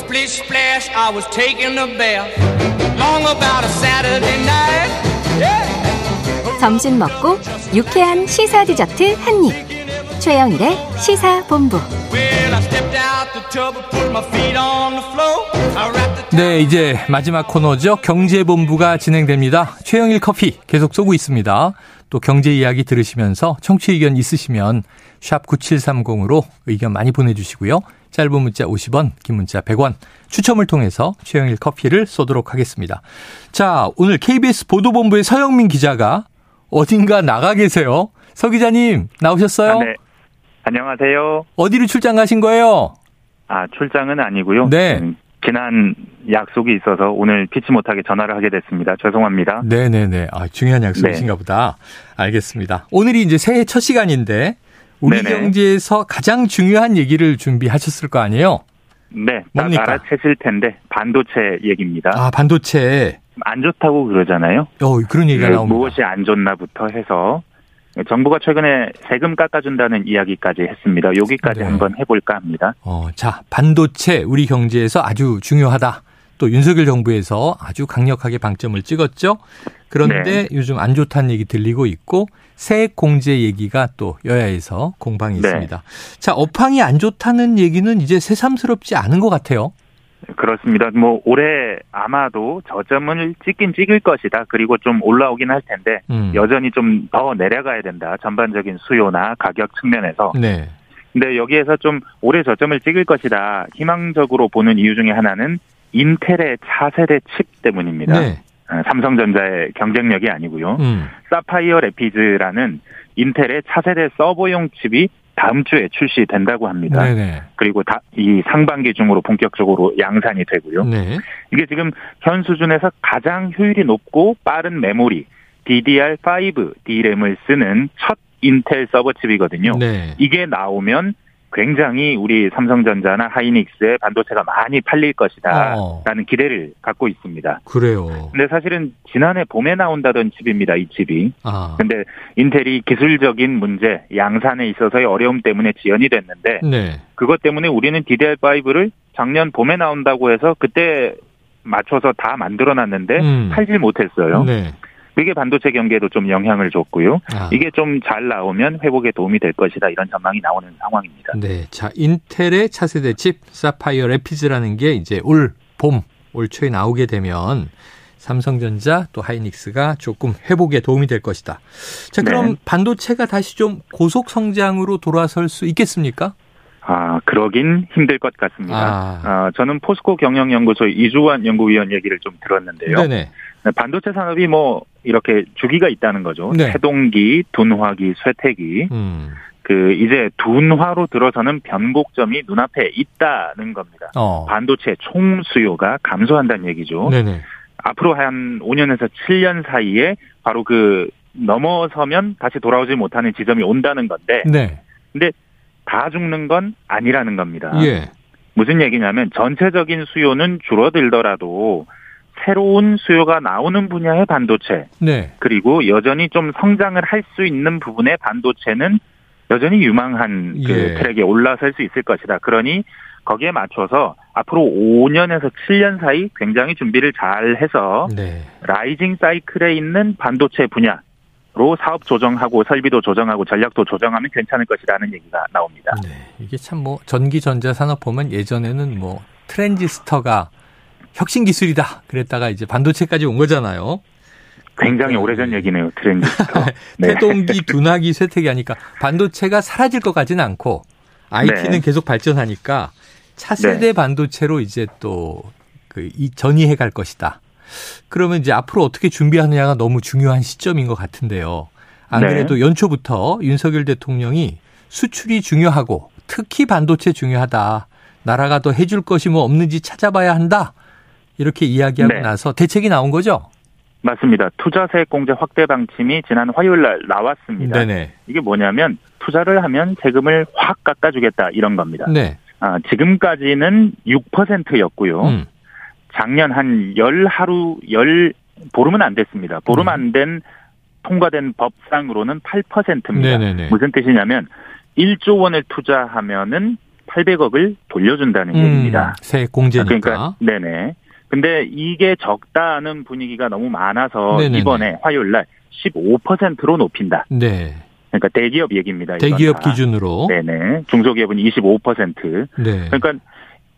splish splash, I was taking a bath. Long about a Saturday night. Yeah. 점심 먹고 유쾌한 시사 디저트 한 입. 최영일의 시사 본부. Well, I stepped out the tub and put my feet on the floor. I wrapped the 네, 이제 마지막 코너죠. 경제본부가 진행됩니다. 최영일 커피 계속 쏘고 있습니다. 또 경제 이야기 들으시면서 청취 의견 있으시면 샵 9730으로 의견 많이 보내주시고요. 짧은 문자 50원, 긴 문자 100원 추첨을 통해서 최영일 커피를 쏘도록 하겠습니다. 자, 오늘 KBS 보도본부의 서영민 기자가 어딘가 나가 계세요. 서 기자님 나오셨어요? 아, 네. 안녕하세요. 어디로 출장 가신 거예요? 아, 출장은 아니고요. 네. 음, 지난 약속이 있어서 오늘 피치 못하게 전화를 하게 됐습니다. 죄송합니다. 네네네. 아, 중요한 약속이신가 네. 보다. 알겠습니다. 오늘이 이제 새해 첫 시간인데, 우리 네네. 경제에서 가장 중요한 얘기를 준비하셨을 거 아니에요? 네. 딱 뭡니까? 알아채실 텐데 반도체 얘기입니다. 아, 반도체. 안 좋다고 그러잖아요. 어, 그런 얘기가 그 나옵니다. 무엇이 안 좋나부터 해서 정부가 최근에 세금 깎아준다는 이야기까지 했습니다. 여기까지 네. 한번 해볼까 합니다. 어, 자, 반도체 우리 경제에서 아주 중요하다. 또 윤석열 정부에서 아주 강력하게 방점을 찍었죠. 그런데 네. 요즘 안 좋다는 얘기 들리고 있고 세액 공제 얘기가 또 여야에서 공방이 네. 있습니다. 자, 업황이 안 좋다는 얘기는 이제 새삼스럽지 않은 것 같아요. 그렇습니다. 뭐 올해 아마도 저점을 찍긴 찍을 것이다. 그리고 좀 올라오긴 할 텐데 음. 여전히 좀 더 내려가야 된다. 전반적인 수요나 가격 측면에서. 네. 근데 여기에서 좀 올해 저점을 찍을 것이다. 희망적으로 보는 이유 중에 하나는 인텔의 차세대 칩 때문입니다. 네. 어, 삼성전자의 경쟁력이 아니고요. 음. 사파이어 레피즈라는 인텔의 차세대 서버용 칩이 다음 주에 출시된다고 합니다. 네네. 그리고 다, 이 상반기 중으로 본격적으로 양산이 되고요. 네. 이게 지금 현 수준에서 가장 효율이 높고 빠른 메모리 DDR5 D램을 쓰는 첫 인텔 서버 칩이거든요. 네. 이게 나오면 굉장히 우리 삼성전자나 하이닉스의 반도체가 많이 팔릴 것이다라는 어. 기대를 갖고 있습니다. 그래요. 근데 사실은 지난해 봄에 나온다던 칩입니다, 이 칩이. 아. 근데 인텔이 기술적인 문제, 양산에 있어서의 어려움 때문에 지연이 됐는데 네. 그것 때문에 우리는 DDR5를 작년 봄에 나온다고 해서 그때 맞춰서 다 만들어 놨는데 음. 팔질 못했어요. 네. 그게 반도체 경기에도 좀 영향을 줬고요. 아. 이게 좀 잘 나오면 회복에 도움이 될 것이다. 이런 전망이 나오는 상황입니다. 네. 자, 인텔의 차세대 칩 사파이어 레피즈라는 게 이제 올 봄, 올 초에 나오게 되면 삼성전자 또 하이닉스가 조금 회복에 도움이 될 것이다. 자, 그럼 네. 반도체가 다시 좀 고속 성장으로 돌아설 수 있겠습니까? 아, 그러긴 힘들 것 같습니다. 아. 아, 저는 포스코 경영연구소 이주환 연구위원 얘기를 좀 들었는데요. 네네. 반도체 산업이 뭐 이렇게 주기가 있다는 거죠. 네. 해동기, 둔화기, 쇠퇴기. 음. 그 이제 둔화로 들어서는 변곡점이 눈앞에 있다는 겁니다. 어. 반도체 총 수요가 감소한다는 얘기죠. 네네. 앞으로 한 5년에서 7년 사이에 바로 그 넘어서면 다시 돌아오지 못하는 지점이 온다는 건데, 네. 근데 다 죽는 건 아니라는 겁니다. 예. 무슨 얘기냐면 전체적인 수요는 줄어들더라도 새로운 수요가 나오는 분야의 반도체 네. 그리고 여전히 좀 성장을 할 수 있는 부분의 반도체는 여전히 유망한 그 예. 트랙에 올라설 수 있을 것이다. 그러니 거기에 맞춰서 앞으로 5년에서 7년 사이 굉장히 준비를 잘 해서 네. rising 사이클에 있는 반도체 분야 로 사업 조정하고 설비도 조정하고 전략도 조정하면 괜찮을 것이라는 얘기가 나옵니다. 네. 이게 참 뭐 전기 전자 산업 보면 예전에는 뭐 트랜지스터가 혁신 기술이다. 그랬다가 이제 반도체까지 온 거잖아요. 굉장히 오래전 얘기네요. 트렌디스터. 네. 태동기, 둔화기, 쇠퇴기 하니까 반도체가 사라질 것 같지는 않고 IT는 네. 계속 발전하니까 차세대 반도체로 이제 또그이 전이해 갈 것이다. 그러면 이제 앞으로 어떻게 준비하느냐가 너무 중요한 시점인 것 같은데요. 안 네. 그래도 연초부터 윤석열 대통령이 수출이 중요하고 특히 반도체 중요하다. 나라가 더 해줄 것이 뭐 없는지 찾아봐야 한다. 이렇게 이야기하고 네. 나서 대책이 나온 거죠? 맞습니다. 투자세 공제 확대 방침이 지난 화요일 날 나왔습니다. 네네. 이게 뭐냐면 투자를 하면 세금을 확 깎아주겠다 이런 겁니다. 네. 아, 지금까지는 6%였고요. 음. 작년 한 열 하루 열 보름은 안 됐습니다. 보름 네. 안된 통과된 법상으로는 8%입니다. 네네네. 무슨 뜻이냐면 1조 원을 투자하면은 800억을 돌려준다는 얘기입니다. 세액 공제니까. 그러니까 네네. 근데 이게 적다는 분위기가 너무 많아서 네네네. 이번에 화요일 날 15%로 높인다. 네. 그러니까 대기업 얘기입니다. 대기업 다. 기준으로. 네네. 중소기업은 25%. 네. 그러니까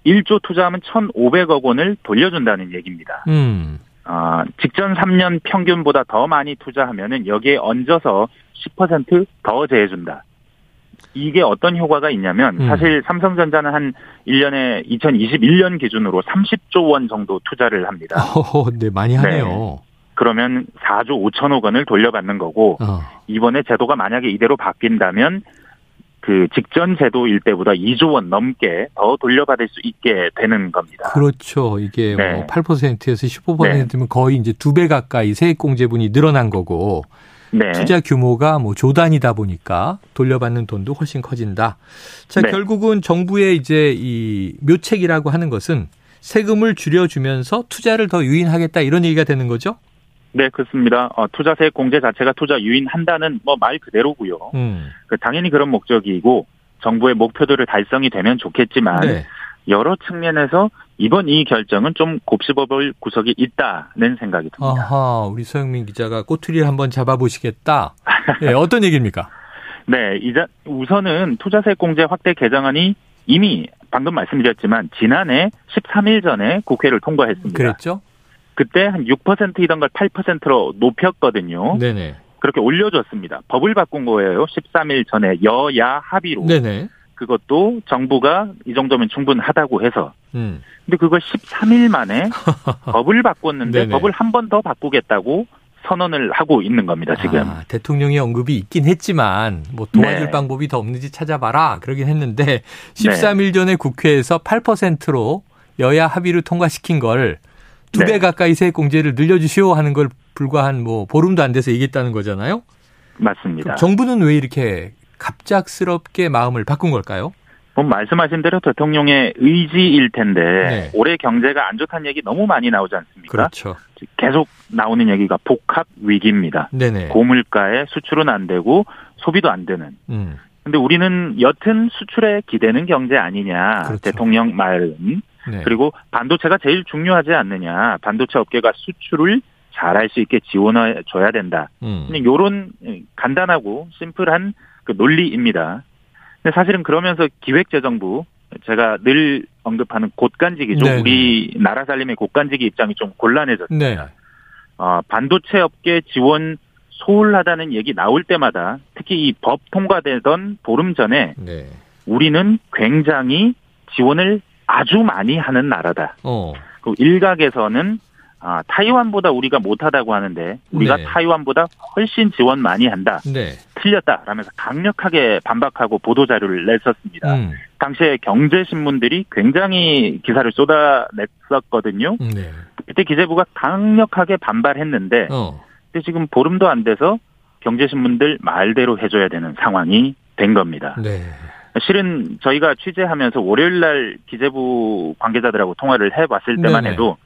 1조 투자하면 1,500억 원을 돌려준다는 얘기입니다. 음. 아, 직전 3년 평균보다 더 많이 투자하면은 여기에 얹어서 10%더 제해준다. 이게 어떤 효과가 있냐면 음. 사실 삼성전자는 한 1년에 2021년 기준으로 30조 원 정도 투자를 합니다. 어, 네, 많이 하네요. 그러면 4조 5천억 원을 돌려받는 거고 어. 이번에 제도가 만약에 이대로 바뀐다면 그 직전 제도 일 때보다 2조 원 넘게 더 돌려받을 수 있게 되는 겁니다. 그렇죠. 이게 네. 뭐 8%에서 15%면 거의 이제 두 배 가까이 세액 공제분이 늘어난 거고 네. 투자 규모가 뭐 조단이다 보니까 돌려받는 돈도 훨씬 커진다. 자, 네. 결국은 정부의 이제 이 묘책이라고 하는 것은 세금을 줄여주면서 투자를 더 유인하겠다 이런 얘기가 되는 거죠? 네, 그렇습니다. 어, 투자세액 공제 자체가 투자 유인한다는 뭐 말 그대로고요. 음. 그 당연히 그런 목적이고 정부의 목표들을 달성이 되면 좋겠지만 네. 여러 측면에서 이번 이 결정은 좀 곱씹어볼 구석이 있다는 생각이 듭니다. 아하, 우리 서영민 기자가 꼬투리를 한번 잡아보시겠다. 네, 어떤 얘기입니까? 네, 이자 우선은 투자세액 공제 확대 개정안이 이미 방금 말씀드렸지만 지난해 13일 전에 국회를 통과했습니다. 그랬죠? 그때 한 6%이던 걸 8%로 높였거든요. 네네. 그렇게 올려줬습니다. 법을 바꾼 거예요. 13일 전에 여야 합의로. 네네. 그것도 정부가 이 정도면 충분하다고 해서. 음. 근데 그걸 13일 만에 법을 바꿨는데 네네. 법을 한 번 더 바꾸겠다고 선언을 하고 있는 겁니다, 지금. 아, 대통령의 언급이 있긴 했지만 뭐 도와줄 네. 방법이 더 없는지 찾아봐라 그러긴 했는데 13일 전에 국회에서 8%로 여야 합의를 통과시킨 걸 두배 네. 가까이 세액 공제를 늘려주시오 하는 걸 불과 한 뭐 보름도 안 돼서 얘기했다는 거잖아요. 맞습니다. 정부는 왜 이렇게 갑작스럽게 마음을 바꾼 걸까요? 뭐 말씀하신 대로 대통령의 의지일 텐데 네. 올해 경제가 안 좋다는 얘기 너무 많이 나오지 않습니까? 그렇죠. 계속 나오는 얘기가 복합 위기입니다. 네네. 고물가에 수출은 안 되고 소비도 안 되는. 음. 근데 우리는 여튼 수출에 기대는 경제 아니냐. 그렇죠. 대통령 말은. 네. 그리고 반도체가 제일 중요하지 않느냐. 반도체 업계가 수출을 잘할 수 있게 지원해 줘야 된다. 음. 요런 간단하고 심플한 그 논리입니다. 근데 사실은 그러면서 기획재정부 제가 늘 언급하는 곳간지기죠. 네네. 우리 나라 살림의 곳간지기 입장이 좀 곤란해졌습니다. 네. 어, 반도체 업계 지원 소홀하다는 얘기 나올 때마다 특히 이 법 통과되던 보름 전에 네. 우리는 굉장히 지원을 아주 많이 하는 나라다. 어. 그 일각에서는 아, 타이완보다 우리가 못하다고 하는데 우리가 네. 타이완보다 훨씬 지원 많이 한다. 네. 틀렸다라면서 강력하게 반박하고 보도 자료를 냈었습니다. 음. 당시에 경제 신문들이 굉장히 기사를 쏟아냈었거든요. 네. 그때 기재부가 강력하게 반발했는데 어. 근데 지금 보름도 안 돼서 경제 신문들 말대로 해줘야 되는 상황이 된 겁니다. 네. 실은 저희가 취재하면서 월요일 날 기재부 관계자들하고 통화를 해봤을 때만 네네. 해도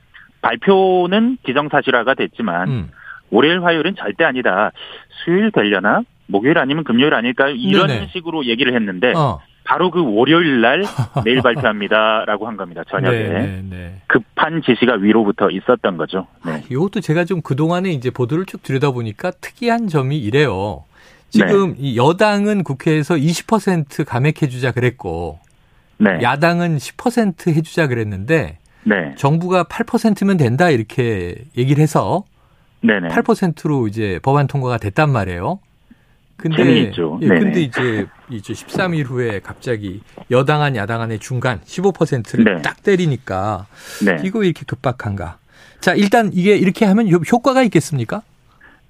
발표는 기정사실화가 됐지만 음. 월요일 화요일은 절대 아니다. 수요일 되려나? 목요일 아니면 금요일 아닐까요? 이런 네네. 식으로 얘기를 했는데 어. 바로 그 월요일 날 내일 발표합니다라고 한 겁니다. 저녁에 네, 네, 네. 급한 지시가 위로부터 있었던 거죠. 네. 이것도 제가 좀 그 동안에 이제 보도를 쭉 들여다 보니까 특이한 점이 이래요. 지금 네. 이 여당은 국회에서 20% 감액해주자 그랬고, 네. 야당은 10% 해주자 그랬는데, 네. 정부가 8%면 된다 이렇게 얘기를 해서 네네. 8%로 이제 법안 통과가 됐단 말이에요. 근데 재미있죠. 예, 네네. 근데 이제 이제 13일 후에 갑자기 여당안 야당안의 중간 15%를 네. 딱 때리니까 네. 이거 왜 이렇게 급박한가? 자, 일단 이게 이렇게 하면 효- 효과가 있겠습니까?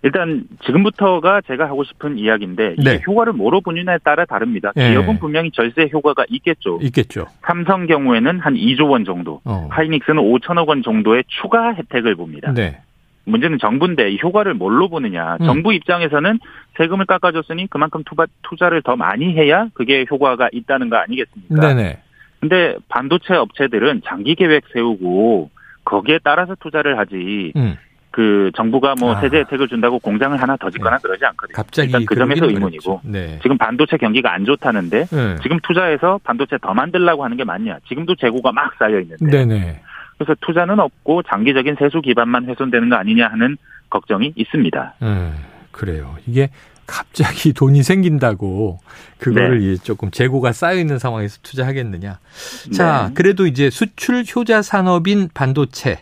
일단 지금부터가 제가 하고 싶은 이야기인데 이게 네. 효과를 뭐로 보느냐에 따라 다릅니다. 네. 기업은 분명히 절세 효과가 있겠죠. 있겠죠. 삼성 경우에는 한 2조 원 정도, 어. 하이닉스는 5천억 원 정도의 추가 혜택을 봅니다. 네. 문제는 정부인데 이 효과를 뭘로 보느냐. 음. 정부 입장에서는 세금을 깎아줬으니 그만큼 투바, 투자를 더 많이 해야 그게 효과가 있다는 거 아니겠습니까? 네네. 근데 반도체 업체들은 장기 계획 세우고 거기에 따라서 투자를 하지 음. 그 정부가 뭐 아. 세제 혜택을 준다고 공장을 하나 더 짓거나 그러지 않거든요. 갑자기 일단 그 점에서 의문이고. 네. 지금 반도체 경기가 안 좋다는데 네. 지금 투자해서 반도체 더 만들라고 하는 게 맞냐? 지금도 재고가 막 쌓여 있는데 네네. 그래서 투자는 없고 장기적인 세수 기반만 훼손되는 거 아니냐 하는 걱정이 있습니다. 음, 그래요. 이게 갑자기 돈이 생긴다고 그거를 네. 이제 조금 재고가 쌓여 있는 상황에서 투자하겠느냐. 자, 네. 그래도 이제 수출 효자 산업인 반도체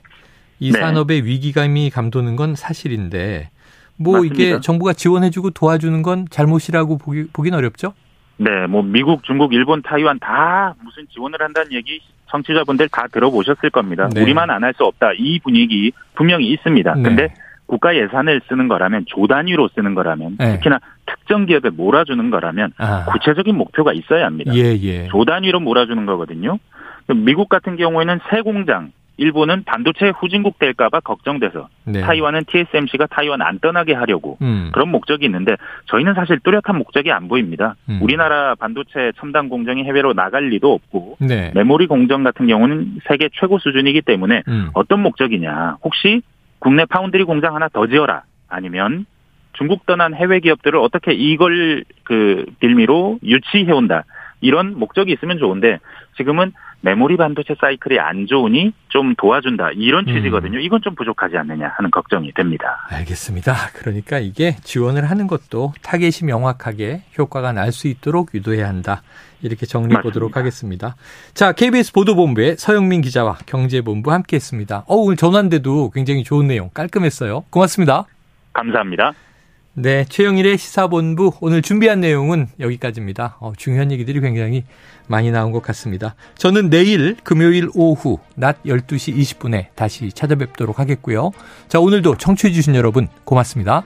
이 네. 산업의 위기감이 감도는 건 사실인데 뭐 이게 맞습니다. 정부가 지원해주고 도와주는 건 잘못이라고 보기, 보긴 어렵죠. 네, 뭐 미국, 중국, 일본, 타이완 다 무슨 지원을 한다는 얘기 청취자분들 다 들어보셨을 겁니다. 네. 우리만 안 할 수 없다. 이 분위기 분명히 있습니다. 네. 근데 국가 예산을 쓰는 거라면 조 단위로 쓰는 거라면 네. 특히나 특정 기업에 몰아주는 거라면 아, 구체적인 목표가 있어야 합니다. 예, 예. 조 단위로 몰아주는 거거든요. 미국 같은 경우에는 새 공장 일본은 반도체 후진국 될까봐 걱정돼서 네. 타이완은 TSMC가 타이완 안 떠나게 하려고 음, 그런 목적이 있는데 저희는 사실 뚜렷한 목적이 안 보입니다. 음. 우리나라 반도체 첨단 공정이 해외로 나갈 리도 없고 네. 메모리 공정 같은 경우는 세계 최고 수준이기 때문에 음, 어떤 목적이냐? 혹시 국내 파운드리 공장 하나 더 지어라. 아니면 중국 떠난 해외 기업들을 어떻게 이걸 그 빌미로 유치해 온다. 이런 목적이 있으면 좋은데 지금은 메모리 반도체 사이클이 안 좋으니 좀 도와준다. 이런 음. 취지거든요. 이건 좀 부족하지 않느냐 하는 걱정이 됩니다. 알겠습니다. 그러니까 이게 지원을 하는 것도 타겟이 명확하게 효과가 날 수 있도록 유도해야 한다. 이렇게 정리해 보도록. 하겠습니다. 자, KBS 보도본부의 서영민 기자와 경제공부 함께 했습니다. 어, 오늘 전화인데도 굉장히 좋은 내용 깔끔했어요. 고맙습니다. 감사합니다. 네, 최영일의 시사본부 오늘 준비한 내용은 여기까지입니다. 어, 중요한 얘기들이 굉장히 많이 나온 것 같습니다. 저는 내일 금요일 오후 낮 12시 20분에 다시 찾아뵙도록 하겠고요. 자, 오늘도 청취해 주신 여러분 고맙습니다.